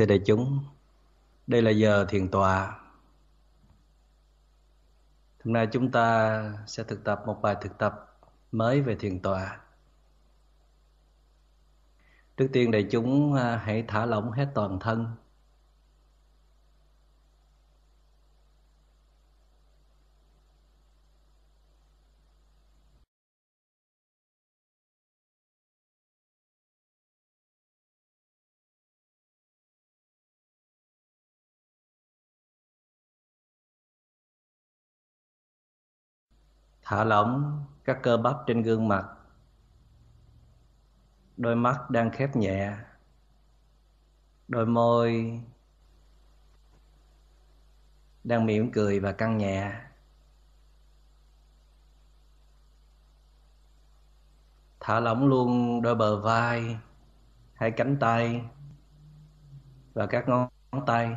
Thưa đại chúng, đây là giờ thiền tọa. Hôm nay chúng ta sẽ thực tập một bài thực tập mới về thiền tọa. Trước tiên đại chúng à, hãy thả lỏng hết toàn thân. Thả lỏng các cơ bắp trên gương mặt. Đôi mắt đang khép nhẹ. Đôi môi đang mỉm cười và căng nhẹ. Thả lỏng luôn đôi bờ vai, hai cánh tay và các ngón tay.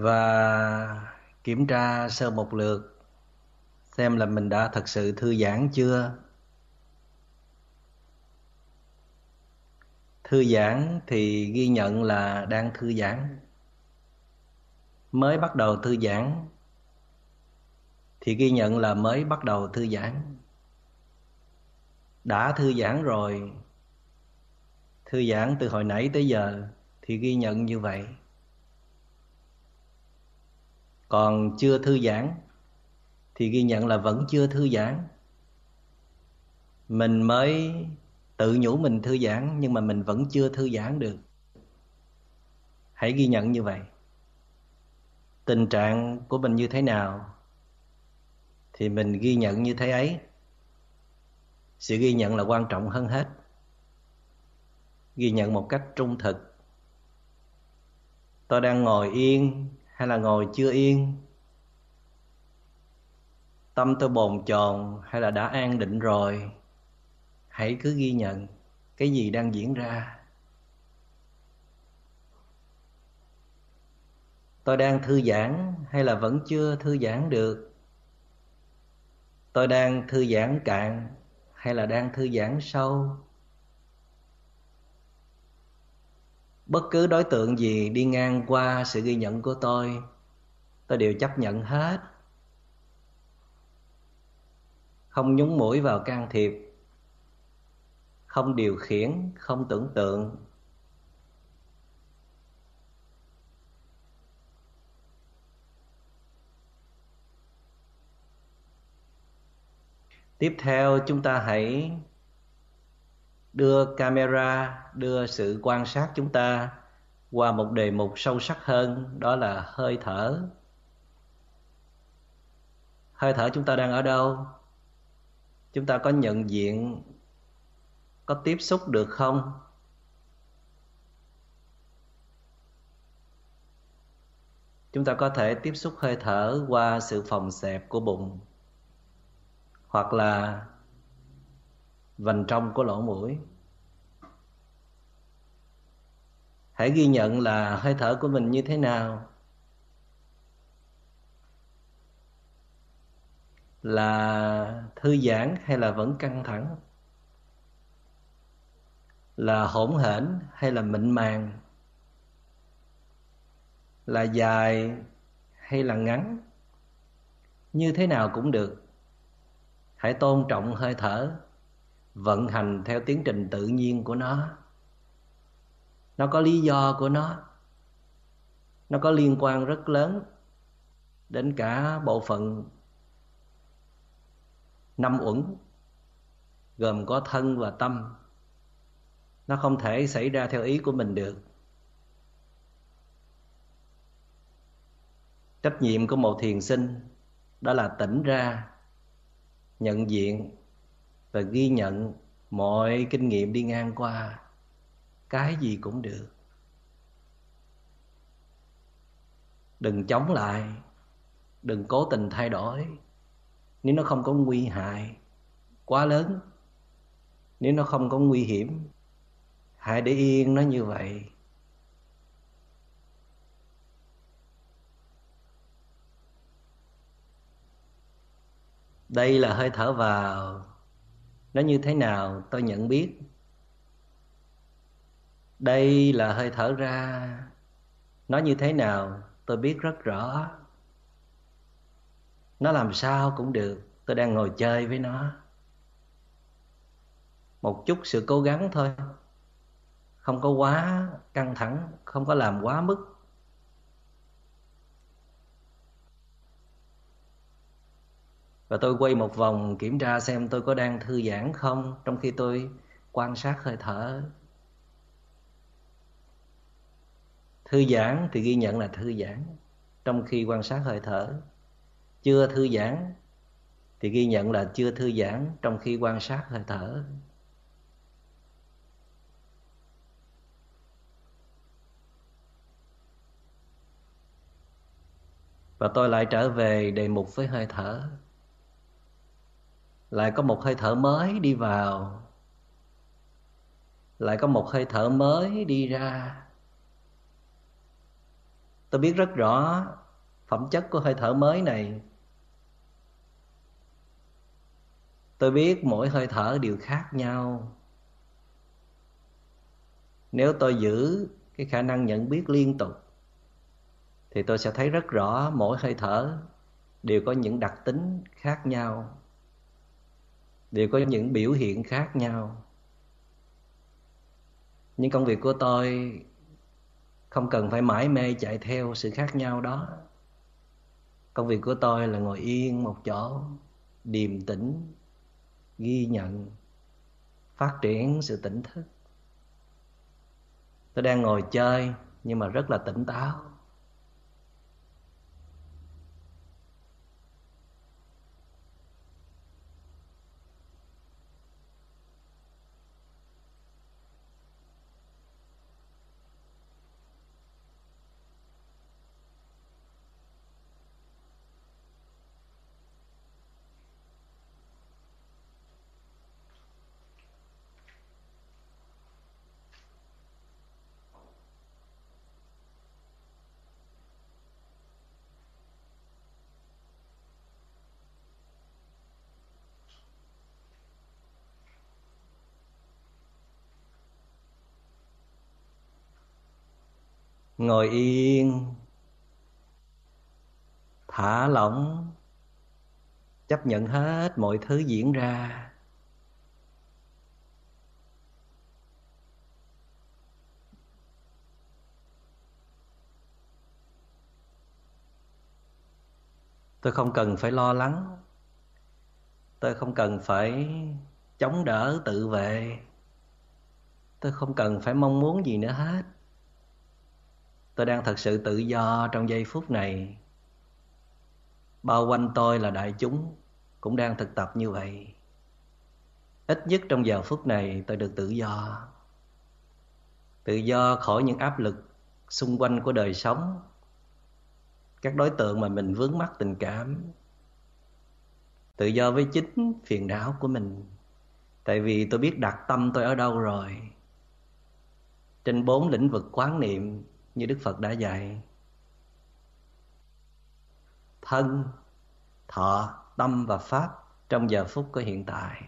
Và kiểm tra sơ một lượt, xem là mình đã thật sự thư giãn chưa. Thư giãn thì ghi nhận là đang thư giãn. Mới bắt đầu thư giãn thì ghi nhận là mới bắt đầu thư giãn. Đã thư giãn rồi, thư giãn từ hồi nãy tới giờ thì ghi nhận như vậy còn chưa thư giãn thì ghi nhận là vẫn chưa thư giãn. Mình mới tự nhủ mình thư giãn nhưng mà mình vẫn chưa thư giãn được. Hãy ghi nhận như vậy. Tình trạng của mình như thế nào thì mình ghi nhận như thế ấy. Sự ghi nhận là quan trọng hơn hết. Ghi nhận một cách trung thực. Tôi đang ngồi yên hay là ngồi chưa yên? Tâm tôi bồn chồn hay là đã an định rồi? Hãy cứ ghi nhận cái gì đang diễn ra. Tôi đang thư giãn hay là vẫn chưa thư giãn được? Tôi đang thư giãn cạn hay là đang thư giãn sâu? Bất cứ đối tượng gì đi ngang qua sự ghi nhận của tôi tôi đều chấp nhận hết. Không nhúng mũi vào can thiệp, không điều khiển, không tưởng tượng. Tiếp theo, chúng ta hãy đưa camera, đưa sự quan sát chúng ta qua một đề mục sâu sắc hơn, đó là hơi thở. Hơi thở chúng ta đang ở đâu? Chúng ta có nhận diện, có tiếp xúc được không? Chúng ta có thể tiếp xúc hơi thở qua sự phòng xẹp của bụng hoặc là vành trong của lỗ mũi. Hãy ghi nhận là hơi thở của mình như thế nào. Là thư giãn hay là vẫn căng thẳng? Là hỗn hển hay là mịn màng? Là dài hay là ngắn? Như thế nào cũng được. Hãy tôn trọng hơi thở vận hành theo tiến trình tự nhiên của nó. Nó có lý do của nó. Nó có liên quan rất lớn đến cả bộ phận năm uẩn, gồm có thân và tâm. Nó không thể xảy ra theo ý của mình được. Trách nhiệm của một thiền sinh đó là tỉnh ra, nhận diện và ghi nhận mọi kinh nghiệm đi ngang qua. Cái gì cũng được. Đừng chống lại. Đừng cố tình thay đổi. Nếu nó không có nguy hại, quá lớn. Nếu nó không có nguy hiểm, hãy để yên nó như vậy. Đây là hơi thở vào nó như thế nào tôi nhận biết. Đây là hơi thở ra. Nó như thế nào tôi biết rất rõ. Nó làm sao cũng được, tôi đang ngồi chơi với nó. Một chút sự cố gắng thôi. Không có quá căng thẳng, không có làm quá mức. Và tôi quay một vòng kiểm tra xem tôi có đang thư giãn không, trong khi tôi quan sát hơi thở. Thư giãn thì ghi nhận là thư giãn, trong khi quan sát hơi thở. Chưa thư giãn thì ghi nhận là chưa thư giãn, trong khi quan sát hơi thở. Và tôi lại trở về đề mục với hơi thở lại có một hơi thở mới đi vào. Lại có một hơi thở mới đi ra. Tôi biết rất rõ phẩm chất của hơi thở mới này. Tôi biết mỗi hơi thở đều khác nhau. Nếu tôi giữ cái khả năng nhận biết liên tục, thì tôi sẽ thấy rất rõ mỗi hơi thở đều có những đặc tính khác nhau đều có những biểu hiện khác nhau. Những công việc của tôi không cần phải mãi mê chạy theo sự khác nhau đó. Công việc của tôi là ngồi yên một chỗ, điềm tĩnh, ghi nhận, phát triển sự tỉnh thức. Tôi đang ngồi chơi nhưng mà rất là tỉnh táo. Ngồi yên. Thả lỏng. Chấp nhận hết mọi thứ diễn ra. Tôi không cần phải lo lắng. Tôi không cần phải chống đỡ tự vệ. Tôi không cần phải mong muốn gì nữa hết tôi đang thật sự tự do trong giây phút này. Bao quanh tôi là đại chúng cũng đang thực tập như vậy. Ít nhất trong giờ phút này tôi được tự do. Tự do khỏi những áp lực xung quanh của đời sống. Các đối tượng mà mình vướng mắc tình cảm. Tự do với chính phiền não của mình. Tại vì tôi biết đặt tâm tôi ở đâu rồi. Trên bốn lĩnh vực quán niệm như Đức Phật đã dạy. Thân, thọ, tâm và pháp trong giờ phút của hiện tại.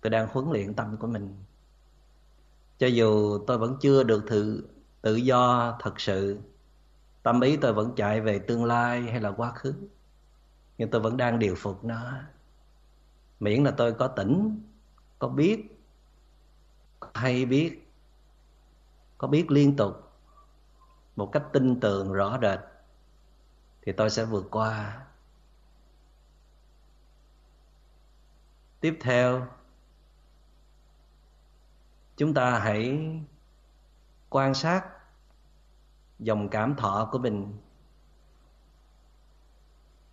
Tôi đang huấn luyện tâm của mình. Cho dù tôi vẫn chưa được tự, tự do thật sự, tâm ý tôi vẫn chạy về tương lai hay là quá khứ. Nhưng tôi vẫn đang điều phục nó. Miễn là tôi có tỉnh, có biết, hay biết, có biết liên tục một cách tin tưởng rõ rệt, thì tôi sẽ vượt qua. Tiếp theo, chúng ta hãy quan sát dòng cảm thọ của mình.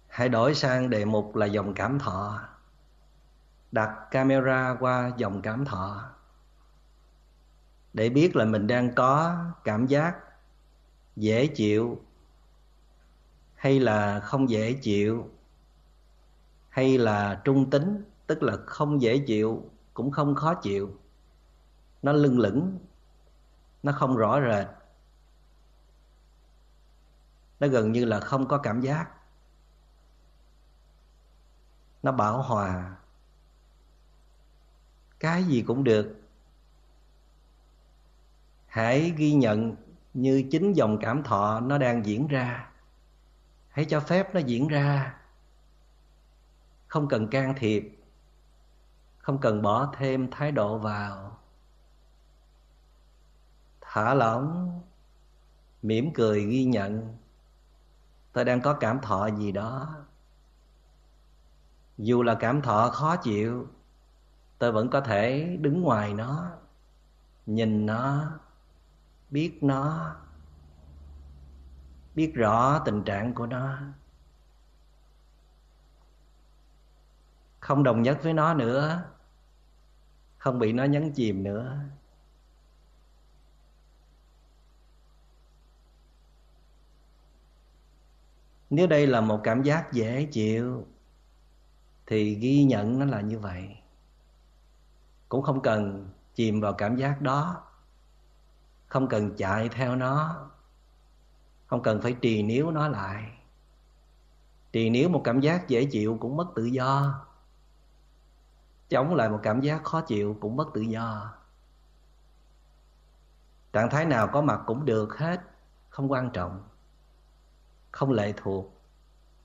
Hãy đổi sang đề mục là dòng cảm thọ. Đặt camera qua dòng cảm thọ để biết là mình đang có cảm giác dễ chịu hay là không dễ chịu, hay là trung tính, tức là không dễ chịu, cũng không khó chịu. Nó lưng lửng, nó không rõ rệt. Nó gần như là không có cảm giác. Nó bảo hòa. Cái gì cũng được. Hãy ghi nhận như chính dòng cảm thọ nó đang diễn ra. Hãy cho phép nó diễn ra. Không cần can thiệp. Không cần bỏ thêm thái độ vào. Thả lỏng. Mỉm cười ghi nhận. Tôi đang có cảm thọ gì đó. Dù là cảm thọ khó chịu, tôi vẫn có thể đứng ngoài nó, nhìn nó biết nó, biết rõ tình trạng của nó. Không đồng nhất với nó nữa, không bị nó nhấn chìm nữa. Nếu đây là một cảm giác dễ chịu, thì ghi nhận nó là như vậy. Cũng không cần chìm vào cảm giác đó không cần chạy theo nó. Không cần phải trì níu nó lại. Trì níu một cảm giác dễ chịu cũng mất tự do. Chống lại một cảm giác khó chịu cũng mất tự do. Trạng thái nào có mặt cũng được hết, không quan trọng. Không lệ thuộc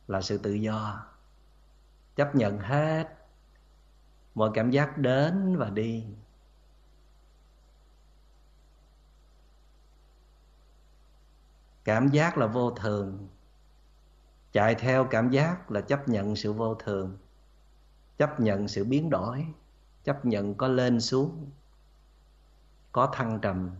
là sự tự do. Chấp nhận hết. Mọi cảm giác đến và đi. Cảm giác là vô thường. Chạy theo cảm giác là chấp nhận sự vô thường. Chấp nhận sự biến đổi. Chấp nhận có lên xuống, có thăng trầm.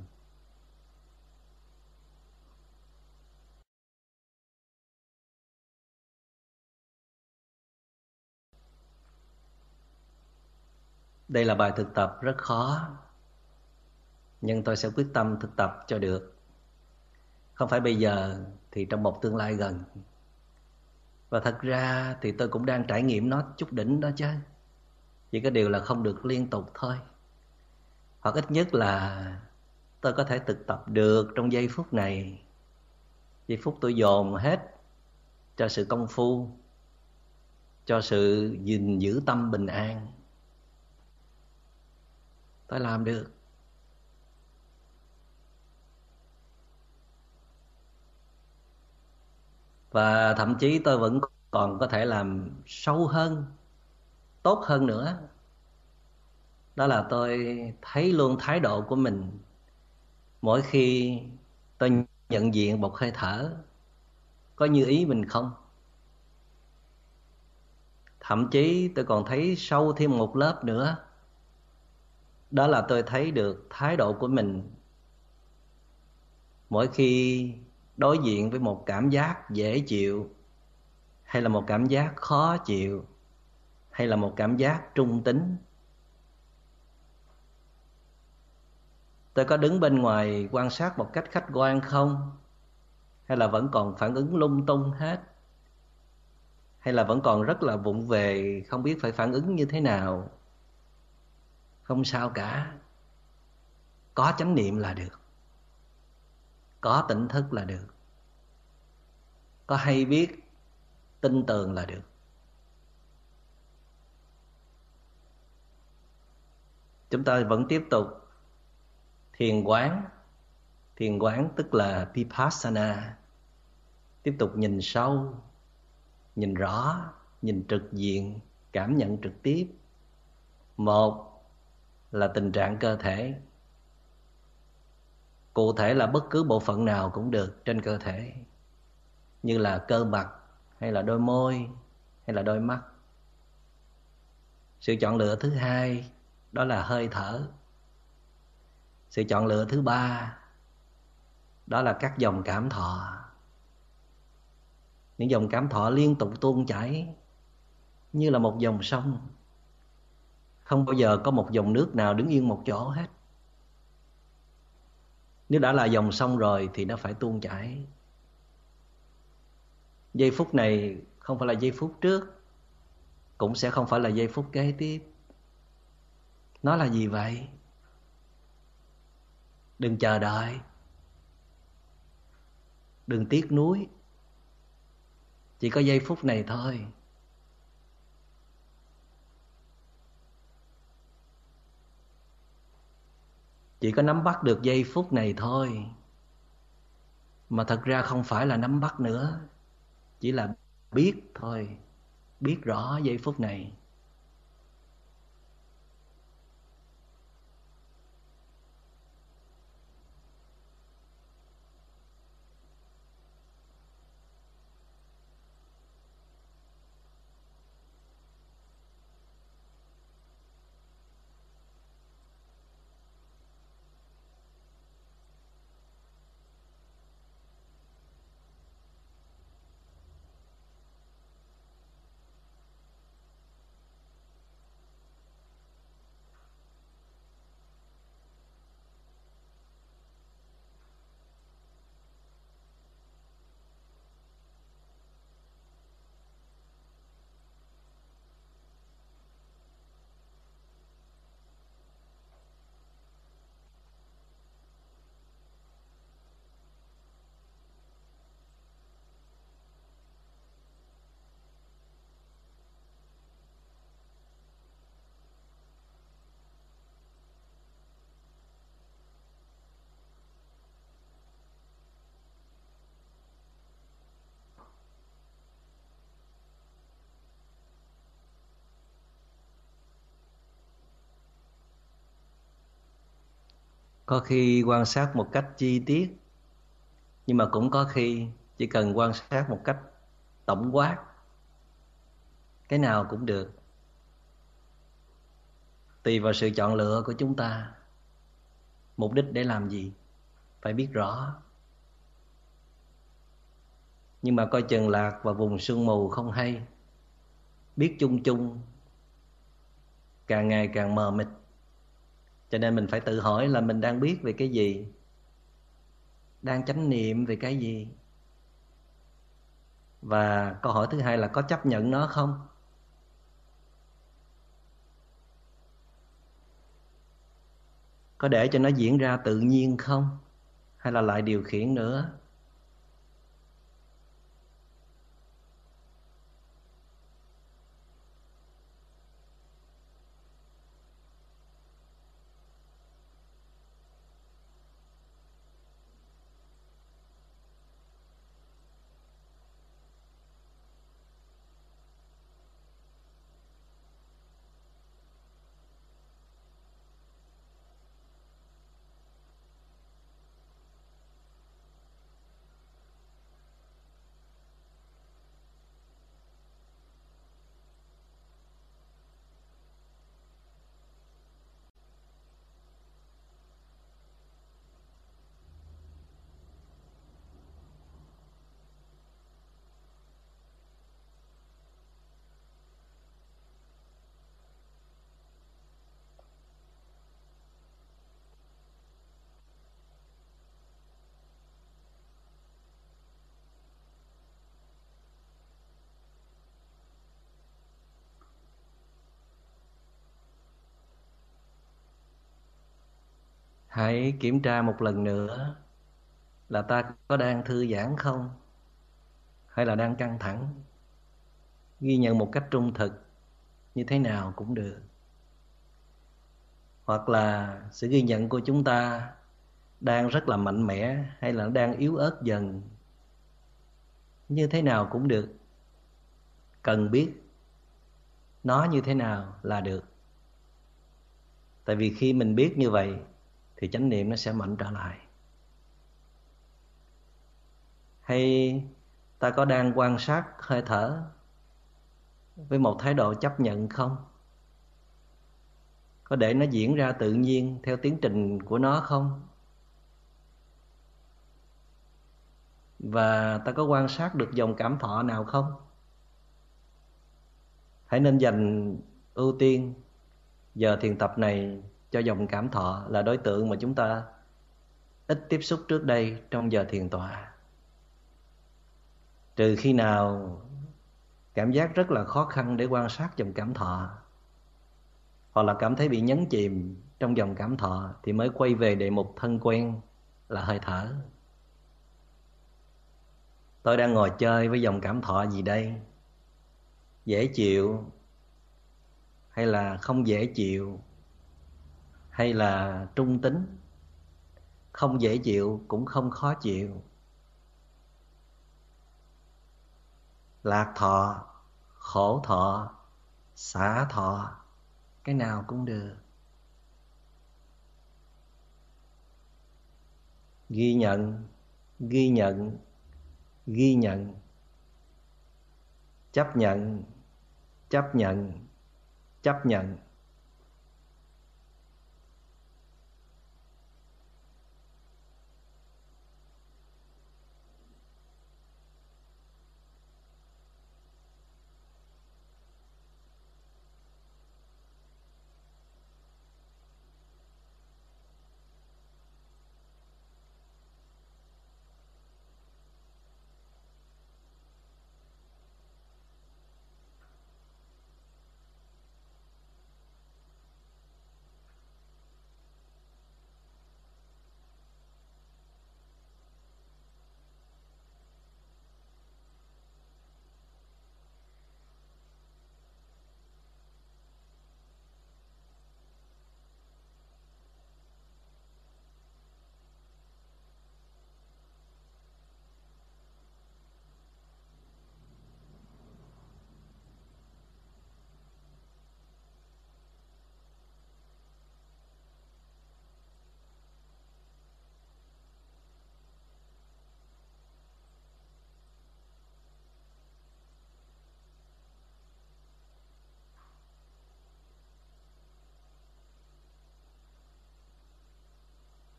Đây là bài thực tập rất khó, nhưng tôi sẽ quyết tâm thực tập cho được không phải bây giờ, thì trong một tương lai gần. Và thật ra thì tôi cũng đang trải nghiệm nó chút đỉnh đó chứ. Chỉ có điều là không được liên tục thôi. Hoặc ít nhất là tôi có thể thực tập được trong giây phút này. Giây phút tôi dồn hết cho sự công phu, cho sự gìn giữ tâm bình an. Tôi làm được. Và thậm chí tôi vẫn còn có thể làm sâu hơn, tốt hơn nữa. Đó là tôi thấy luôn thái độ của mình mỗi khi tôi nhận diện một hơi thở, có như ý mình không. Thậm chí tôi còn thấy sâu thêm một lớp nữa. Đó là tôi thấy được thái độ của mình mỗi khi đối diện với một cảm giác dễ chịu hay là một cảm giác khó chịu hay là một cảm giác trung tính? Tôi có đứng bên ngoài quan sát một cách khách quan không? Hay là vẫn còn phản ứng lung tung hết? Hay là vẫn còn rất là vụng về, không biết phải phản ứng như thế nào? Không sao cả. Có chánh niệm là được có tỉnh thức là được. Có hay biết, tin tưởng là được. Chúng ta vẫn tiếp tục thiền quán. Thiền quán tức là vipassana. Tiếp tục nhìn sâu, nhìn rõ, nhìn trực diện, cảm nhận trực tiếp. Một là tình trạng cơ thể cụ thể là bất cứ bộ phận nào cũng được trên cơ thể, như là cơ mặt, hay là đôi môi, hay là đôi mắt. Sự chọn lựa thứ hai, đó là hơi thở. Sự chọn lựa thứ ba, đó là các dòng cảm thọ. Những dòng cảm thọ liên tục tuôn chảy, như là một dòng sông. Không bao giờ có một dòng nước nào đứng yên một chỗ hết nếu đã là dòng sông rồi thì nó phải tuôn chảy. Giây phút này không phải là giây phút trước, cũng sẽ không phải là giây phút kế tiếp. Nó là gì vậy? Đừng chờ đợi. Đừng tiếc nuối. Chỉ có giây phút này thôi. Chỉ có nắm bắt được giây phút này thôi. Mà thật ra không phải là nắm bắt nữa, chỉ là biết thôi, biết rõ giây phút này. Có khi quan sát một cách chi tiết, nhưng mà cũng có khi chỉ cần quan sát một cách tổng quát, cái nào cũng được. Tùy vào sự chọn lựa của chúng ta, mục đích để làm gì, phải biết rõ. Nhưng mà coi chừng lạc và vùng sương mù không hay, biết chung chung, càng ngày càng mờ mịt cho nên mình phải tự hỏi là mình đang biết về cái gì? Đang chánh niệm về cái gì? Và câu hỏi thứ hai là có chấp nhận nó không? Có để cho nó diễn ra tự nhiên không? Hay là lại điều khiển nữa? Hãy kiểm tra một lần nữa là ta có đang thư giãn không, hay là đang căng thẳng. Ghi nhận một cách trung thực như thế nào cũng được. Hoặc là sự ghi nhận của chúng ta đang rất là mạnh mẽ hay là đang yếu ớt dần, như thế nào cũng được. Cần biết nó như thế nào là được. Tại vì khi mình biết như vậy thì chánh niệm nó sẽ mạnh trở lại. Hay ta có đang quan sát hơi thở với một thái độ chấp nhận không? Có để nó diễn ra tự nhiên theo tiến trình của nó không? Và ta có quan sát được dòng cảm thọ nào không? Hãy nên dành ưu tiên giờ thiền tập này cho dòng cảm thọ là đối tượng mà chúng ta ít tiếp xúc trước đây trong giờ thiền tọa. Trừ khi nào cảm giác rất là khó khăn để quan sát dòng cảm thọ, hoặc là cảm thấy bị nhấn chìm trong dòng cảm thọ, thì mới quay về đề mục thân quen là hơi thở. Tôi đang ngồi chơi với dòng cảm thọ gì đây? Dễ chịu hay là không dễ chịu? Hay là trung tính. Không dễ chịu, cũng không khó chịu. Lạc thọ, khổ thọ, xả thọ, cái nào cũng được. Ghi nhận ghi nhận ghi nhận. Chấp nhận chấp nhận chấp nhận.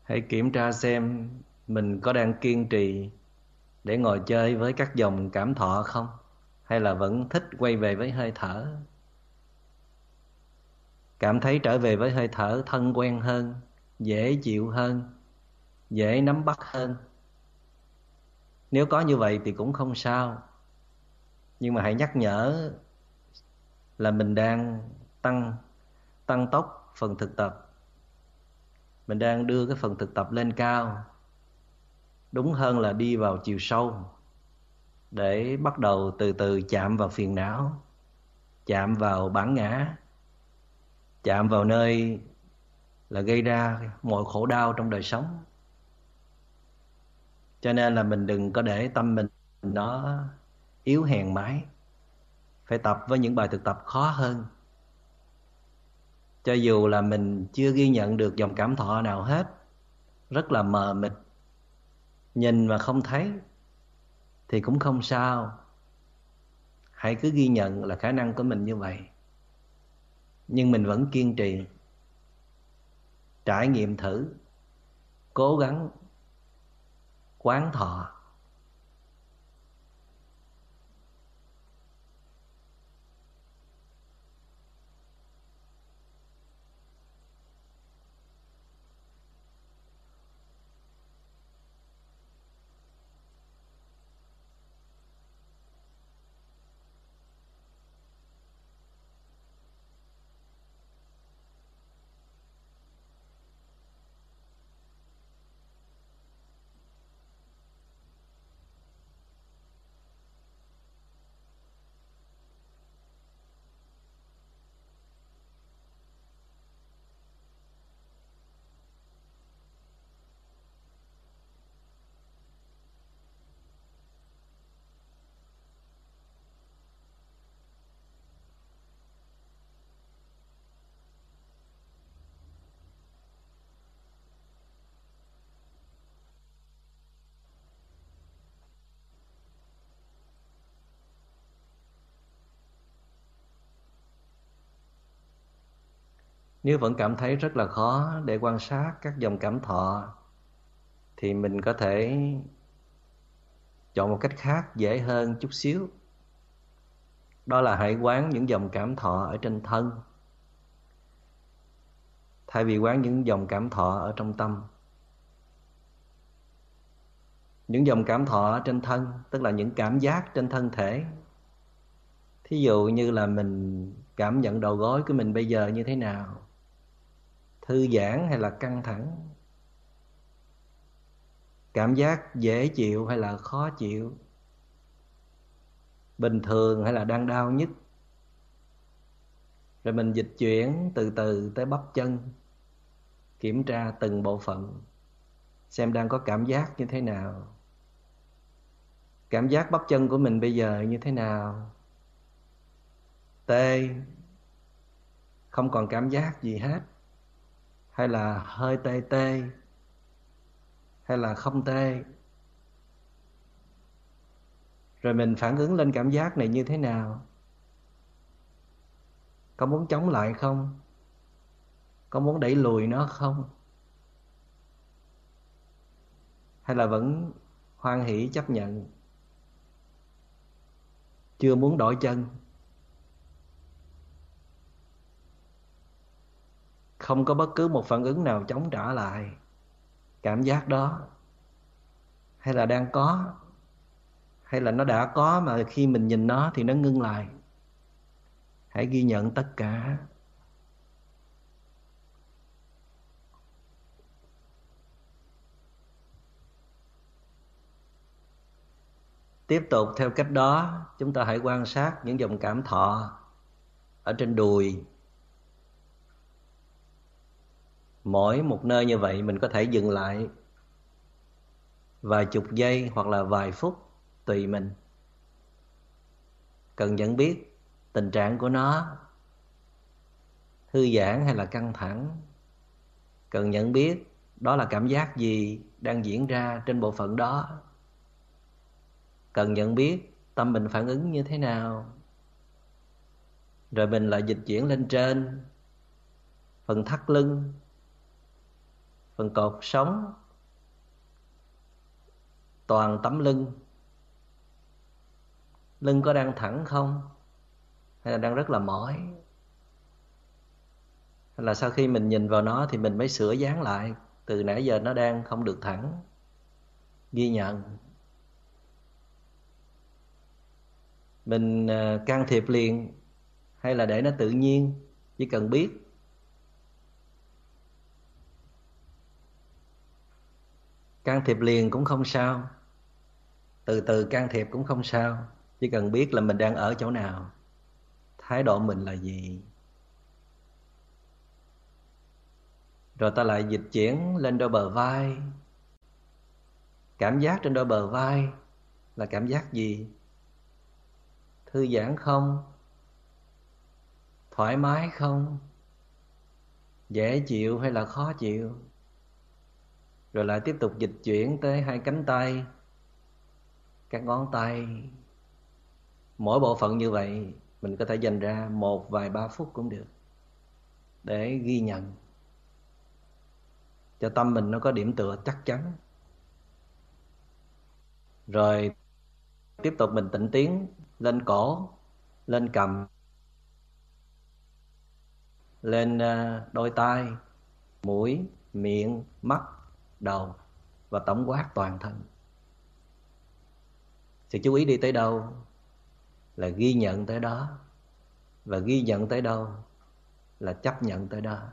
Hãy kiểm tra xem mình có đang kiên trì để ngồi chơi với các dòng cảm thọ không? Hay là vẫn thích quay về với hơi thở? Cảm thấy trở về với hơi thở thân quen hơn, dễ chịu hơn, dễ nắm bắt hơn. Nếu có như vậy thì cũng không sao. Nhưng mà hãy nhắc nhở là mình đang tăng tăng tốc phần thực tập mình đang đưa cái phần thực tập lên cao. Đúng hơn là đi vào chiều sâu, để bắt đầu từ từ chạm vào phiền não, chạm vào bản ngã, chạm vào nơi là gây ra mọi khổ đau trong đời sống. Cho nên là mình đừng có để tâm mình, nó yếu hèn mãi. Phải tập với những bài thực tập khó hơn cho dù là mình chưa ghi nhận được dòng cảm thọ nào hết, rất là mờ mịt, nhìn mà không thấy thì cũng không sao. Hãy cứ ghi nhận là khả năng của mình như vậy. Nhưng mình vẫn kiên trì, trải nghiệm thử, cố gắng quán thọ. Nếu vẫn cảm thấy rất là khó để quan sát các dòng cảm thọ, thì mình có thể chọn một cách khác dễ hơn chút xíu. Đó là hãy quán những dòng cảm thọ ở trên thân. Thay vì quán những dòng cảm thọ ở trong tâm. Những dòng cảm thọ ở trên thân, tức là những cảm giác trên thân thể. Thí dụ như là mình cảm nhận đầu gối của mình bây giờ như thế nào? Thư giãn hay là căng thẳng? Cảm giác dễ chịu hay là khó chịu? Bình thường hay là đang đau nhất rồi mình dịch chuyển từ từ tới bắp chân, kiểm tra từng bộ phận, xem đang có cảm giác như thế nào. Cảm giác bắp chân của mình bây giờ như thế nào? Tê, không còn cảm giác gì hết hay là hơi tê tê, hay là không tê. Rồi mình phản ứng lên cảm giác này như thế nào? Có muốn chống lại không? Có muốn đẩy lùi nó không? Hay là vẫn hoan hỷ chấp nhận? Chưa muốn đổi chân? Không có bất cứ một phản ứng nào chống trả lại. Cảm giác đó, hay là đang có, hay là nó đã có mà khi mình nhìn nó thì nó ngưng lại. Hãy ghi nhận tất cả. Tiếp tục theo cách đó, chúng ta hãy quan sát những dòng cảm thọ ở trên đùi mỗi một nơi như vậy mình có thể dừng lại vài chục giây hoặc là vài phút tùy mình. Cần nhận biết tình trạng của nó thư giãn hay là căng thẳng. Cần nhận biết đó là cảm giác gì đang diễn ra trên bộ phận đó. Cần nhận biết tâm mình phản ứng như thế nào. Rồi mình lại dịch chuyển lên trên, phần thắt lưng phần cột sống, toàn tấm lưng. Lưng có đang thẳng không? Hay là đang rất là mỏi? Hay là sau khi mình nhìn vào nó thì mình mới sửa dáng lại. Từ nãy giờ nó đang không được thẳng. Ghi nhận. Mình à, can thiệp liền hay là để nó tự nhiên? Chỉ cần biết. Can thiệp liền cũng không sao. Từ từ can thiệp cũng không sao. Chỉ cần biết là mình đang ở chỗ nào. Thái độ mình là gì? Rồi ta lại dịch chuyển lên đôi bờ vai. Cảm giác trên đôi bờ vai là cảm giác gì? Thư giãn không? Thoải mái không? Dễ chịu hay là khó chịu? Rồi lại tiếp tục dịch chuyển tới hai cánh tay. Các ngón tay. Mỗi bộ phận như vậy mình có thể dành ra một vài ba phút cũng được để ghi nhận. Cho tâm mình nó có điểm tựa chắc chắn. Rồi tiếp tục mình tịnh tiến lên cổ lên cầm lên ờ, đôi tai, mũi miệng mắt đầu và tổng quát toàn thân. Sự chú ý đi tới đâu là ghi nhận tới đó, và ghi nhận tới đâu là chấp nhận tới đó.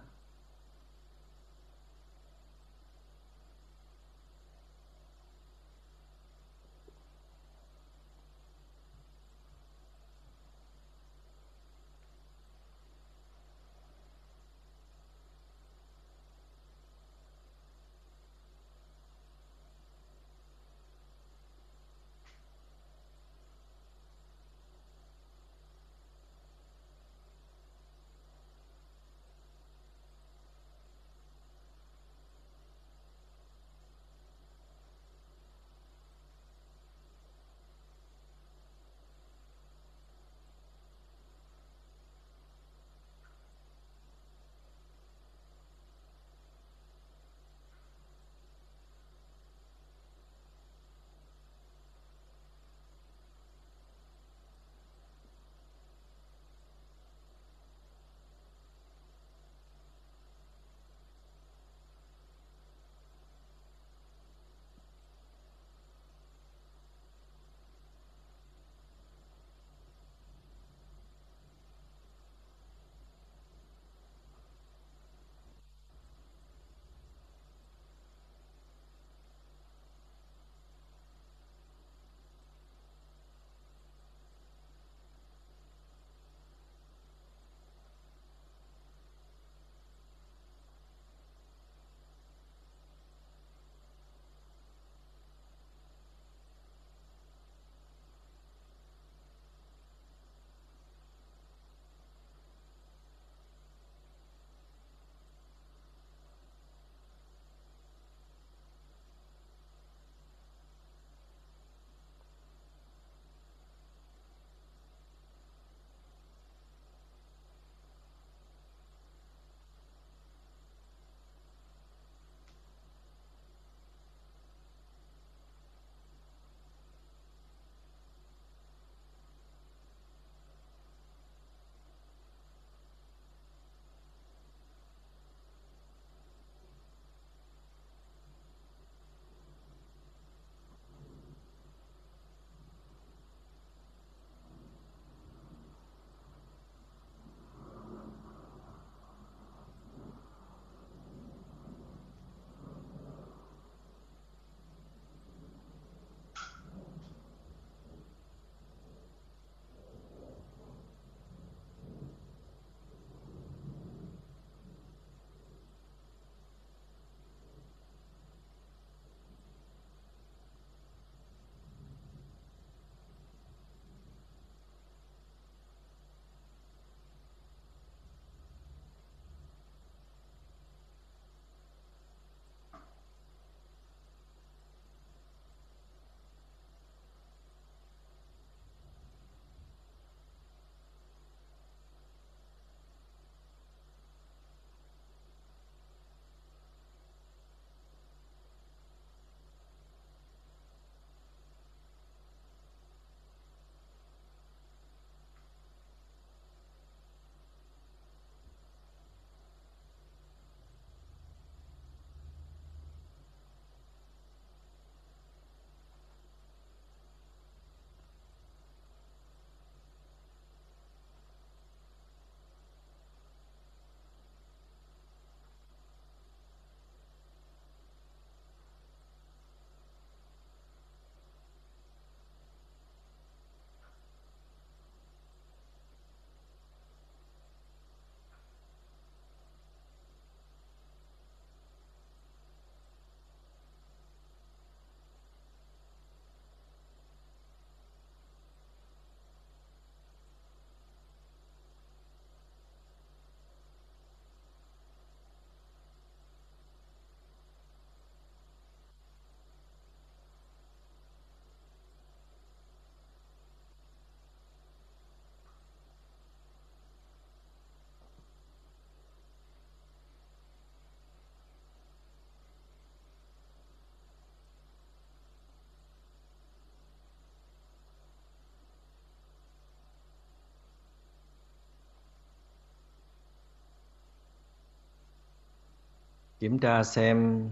Kiểm tra xem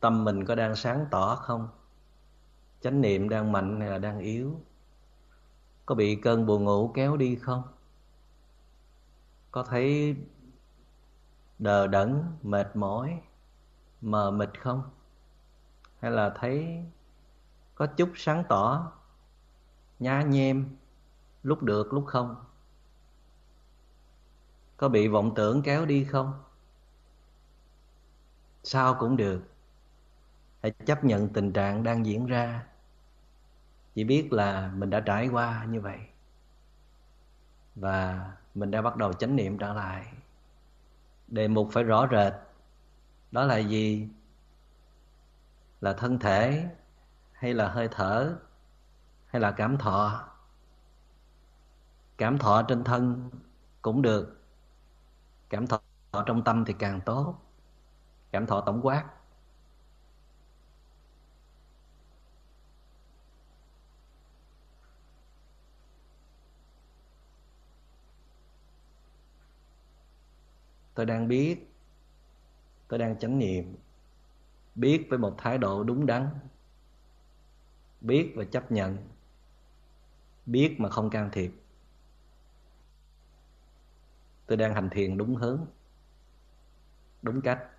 tâm mình có đang sáng tỏ không? Chánh niệm đang mạnh hay là đang yếu? Có bị cơn buồn ngủ kéo đi không? Có thấy đờ đẫn, mệt mỏi, mờ mịt không? Hay là thấy có chút sáng tỏ, nhá nhem, lúc được, lúc không? Có bị vọng tưởng kéo đi không? Sao cũng được. Hãy chấp nhận tình trạng đang diễn ra. Chỉ biết là mình đã trải qua như vậy. Và mình đã bắt đầu chánh niệm trở lại. Đề mục phải rõ rệt. Đó là gì? Là thân thể hay là hơi thở? Hay là cảm thọ? Cảm thọ trên thân cũng được. Cảm thọ trong tâm thì càng tốt cảm thọ tổng quát. Tôi đang biết, tôi đang chánh niệm, biết với một thái độ đúng đắn, biết và chấp nhận, biết mà không can thiệp. Tôi đang hành thiền đúng hướng, đúng cách.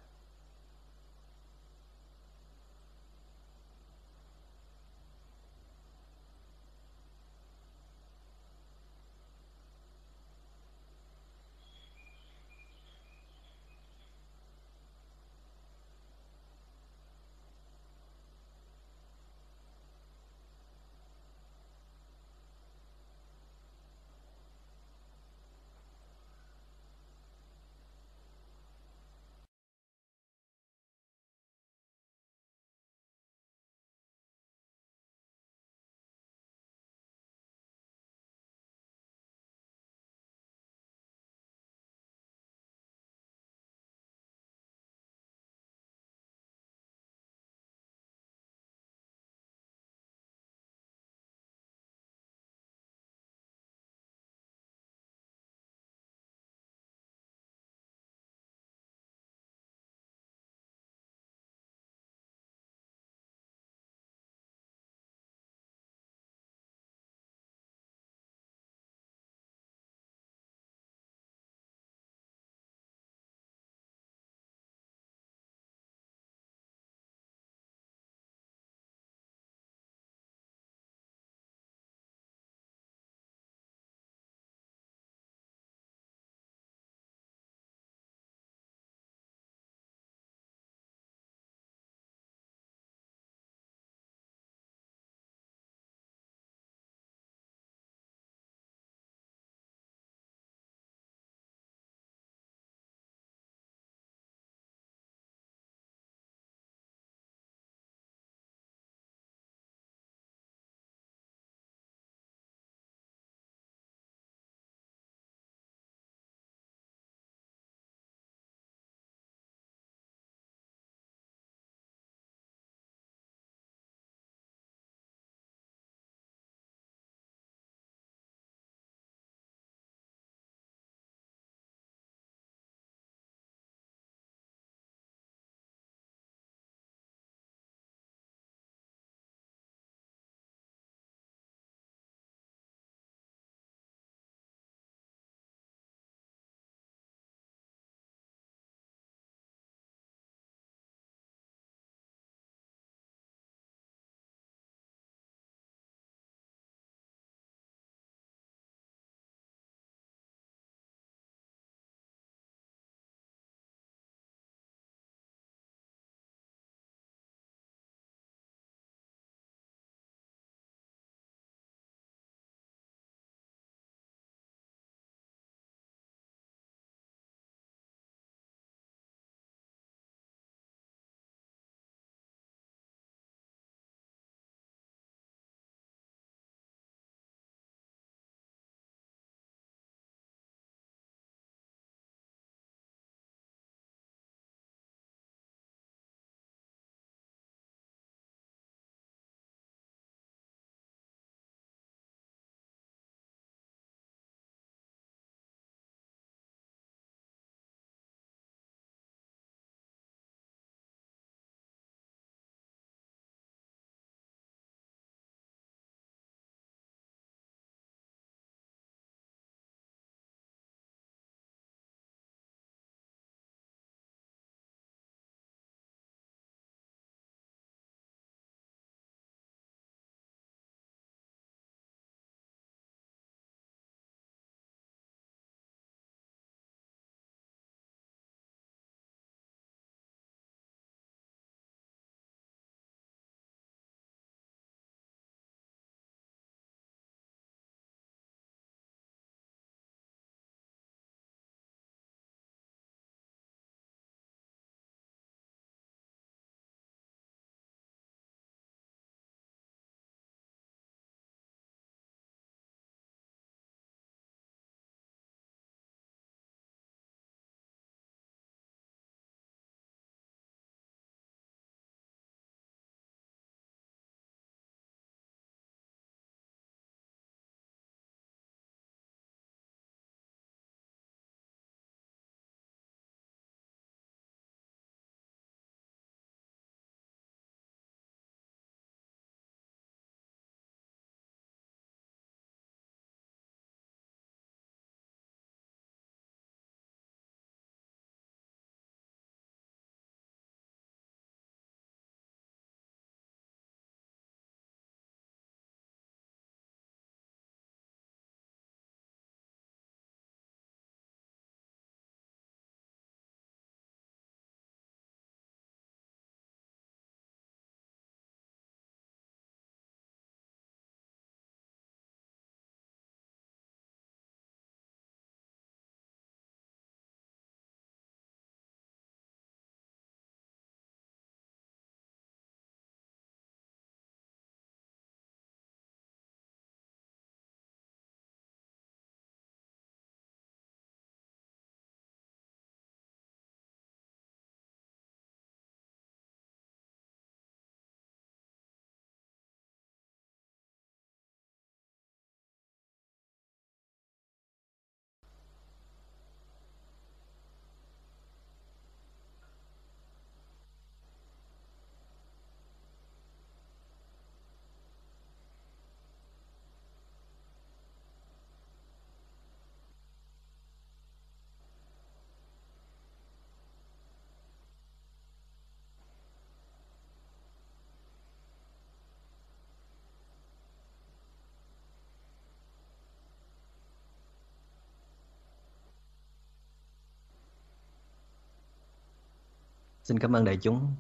Xin cảm ơn đại chúng.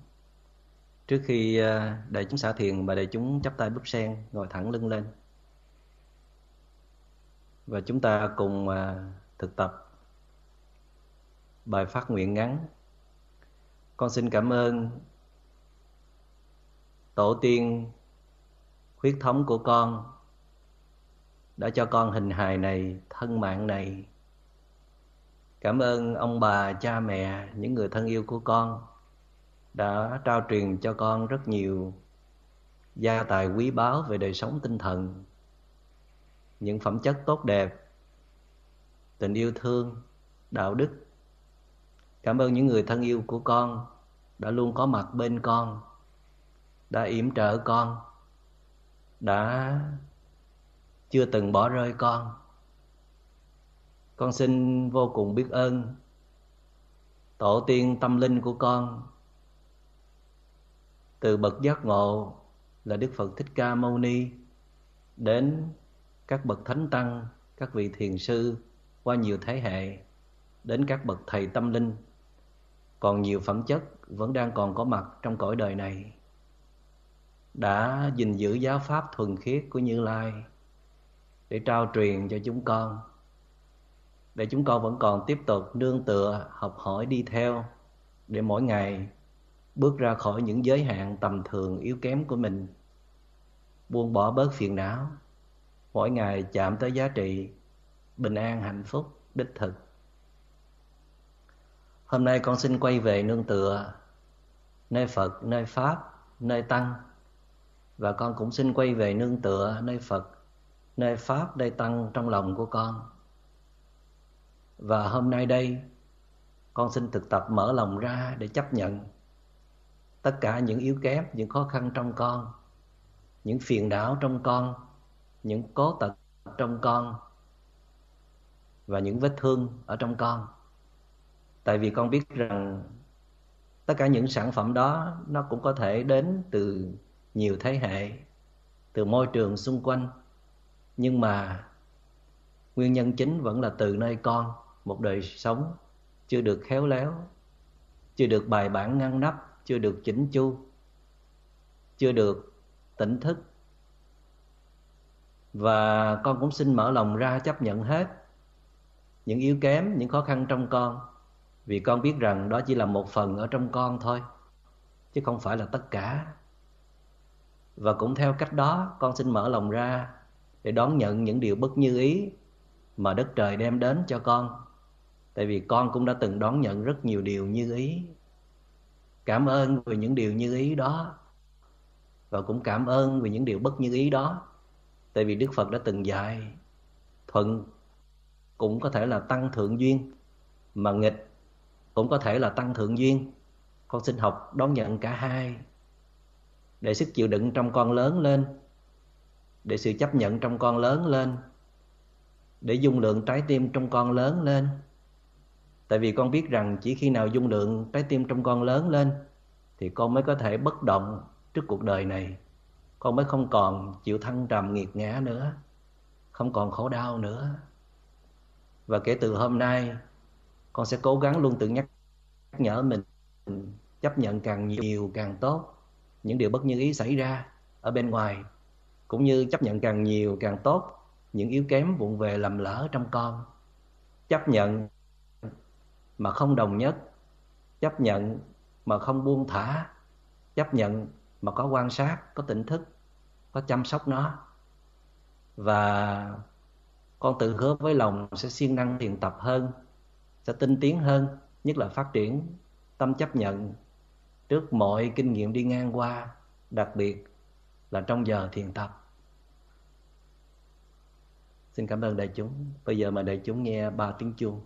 Trước khi ờ, đại chúng xả thiền và đại chúng chắp tay búp sen, ngồi thẳng lưng lên. Và chúng ta cùng ờ, thực tập bài phát nguyện ngắn. Con xin cảm ơn tổ tiên huyết thống của con đã cho con hình hài này, thân mạng này. Cảm ơn ông bà, cha mẹ, những người thân yêu của con đã trao truyền cho con rất nhiều gia tài quý báu về đời sống tinh thần, những phẩm chất tốt đẹp, tình yêu thương, đạo đức. Cảm ơn những người thân yêu của con đã luôn có mặt bên con, đã yểm trợ con, đã chưa từng bỏ rơi con. Con xin vô cùng biết ơn tổ tiên tâm linh của con từ bậc giác ngộ là Đức Phật Thích Ca Mâu Ni đến các bậc thánh tăng, các vị thiền sư qua nhiều thế hệ đến các bậc thầy tâm linh. Còn nhiều phẩm chất vẫn đang còn có mặt trong cõi đời này. Đã gìn giữ giáo pháp thuần khiết của Như Lai để trao truyền cho chúng con để chúng con vẫn còn tiếp tục nương tựa học hỏi đi theo để mỗi ngày bước ra khỏi những giới hạn tầm thường yếu kém của mình. Buông bỏ bớt phiền não. Mỗi ngày chạm tới giá trị bình an, hạnh phúc, đích thực. Hôm nay con xin quay về nương tựa nơi phật, nơi pháp, nơi tăng. Và con cũng xin quay về nương tựa nơi phật, nơi pháp, nơi tăng trong lòng của con. Và hôm nay đây, con xin thực tập mở lòng ra để chấp nhận tất cả những yếu kém, những khó khăn trong con, những phiền não trong con, những cố tật trong con, và những vết thương ở trong con. Tại vì con biết rằng tất cả những sản phẩm đó, nó cũng có thể đến từ nhiều thế hệ, từ môi trường xung quanh. Nhưng mà nguyên nhân chính vẫn là từ nơi con, một đời sống chưa được khéo léo, chưa được bài bản ngăn nắp chưa được chỉnh chu, chưa được tỉnh thức. Và con cũng xin mở lòng ra chấp nhận hết những yếu kém, những khó khăn trong con, vì con biết rằng đó chỉ là một phần ở trong con thôi, chứ không phải là tất cả. Và cũng theo cách đó, con xin mở lòng ra để đón nhận những điều bất như ý mà đất trời đem đến cho con, tại vì con cũng đã từng đón nhận rất nhiều điều như ý cảm ơn về những điều như ý đó và cũng cảm ơn về những điều bất như ý đó. Tại vì đức phật đã từng dạy, thuận cũng có thể là tăng thượng duyên, mà nghịch cũng có thể là tăng thượng duyên. Con xin học đón nhận cả hai để sức chịu đựng trong con lớn lên, để sự chấp nhận trong con lớn lên, để dung lượng trái tim trong con lớn lên tại vì con biết rằng chỉ khi nào dung lượng trái tim trong con lớn lên thì con mới có thể bất động trước cuộc đời này. Con mới không còn chịu thăng trầm nghiệt ngã nữa, không còn khổ đau nữa. Và kể từ hôm nay, con sẽ cố gắng luôn tự nhắc nhở mình, chấp nhận càng nhiều càng tốt những điều bất như ý xảy ra ở bên ngoài, cũng như chấp nhận càng nhiều càng tốt những yếu kém vụn về lầm lỡ trong con. Chấp nhận mà không đồng nhất, chấp nhận mà không buông thả, chấp nhận mà có quan sát, có tỉnh thức, có chăm sóc nó. Và con tự hứa với lòng sẽ siêng năng thiền tập hơn, sẽ tinh tiến hơn, nhất là phát triển tâm chấp nhận trước mọi kinh nghiệm đi ngang qua, đặc biệt là trong giờ thiền tập. Xin cảm ơn đại chúng. Bây giờ mà đại chúng nghe ba tiếng chuông.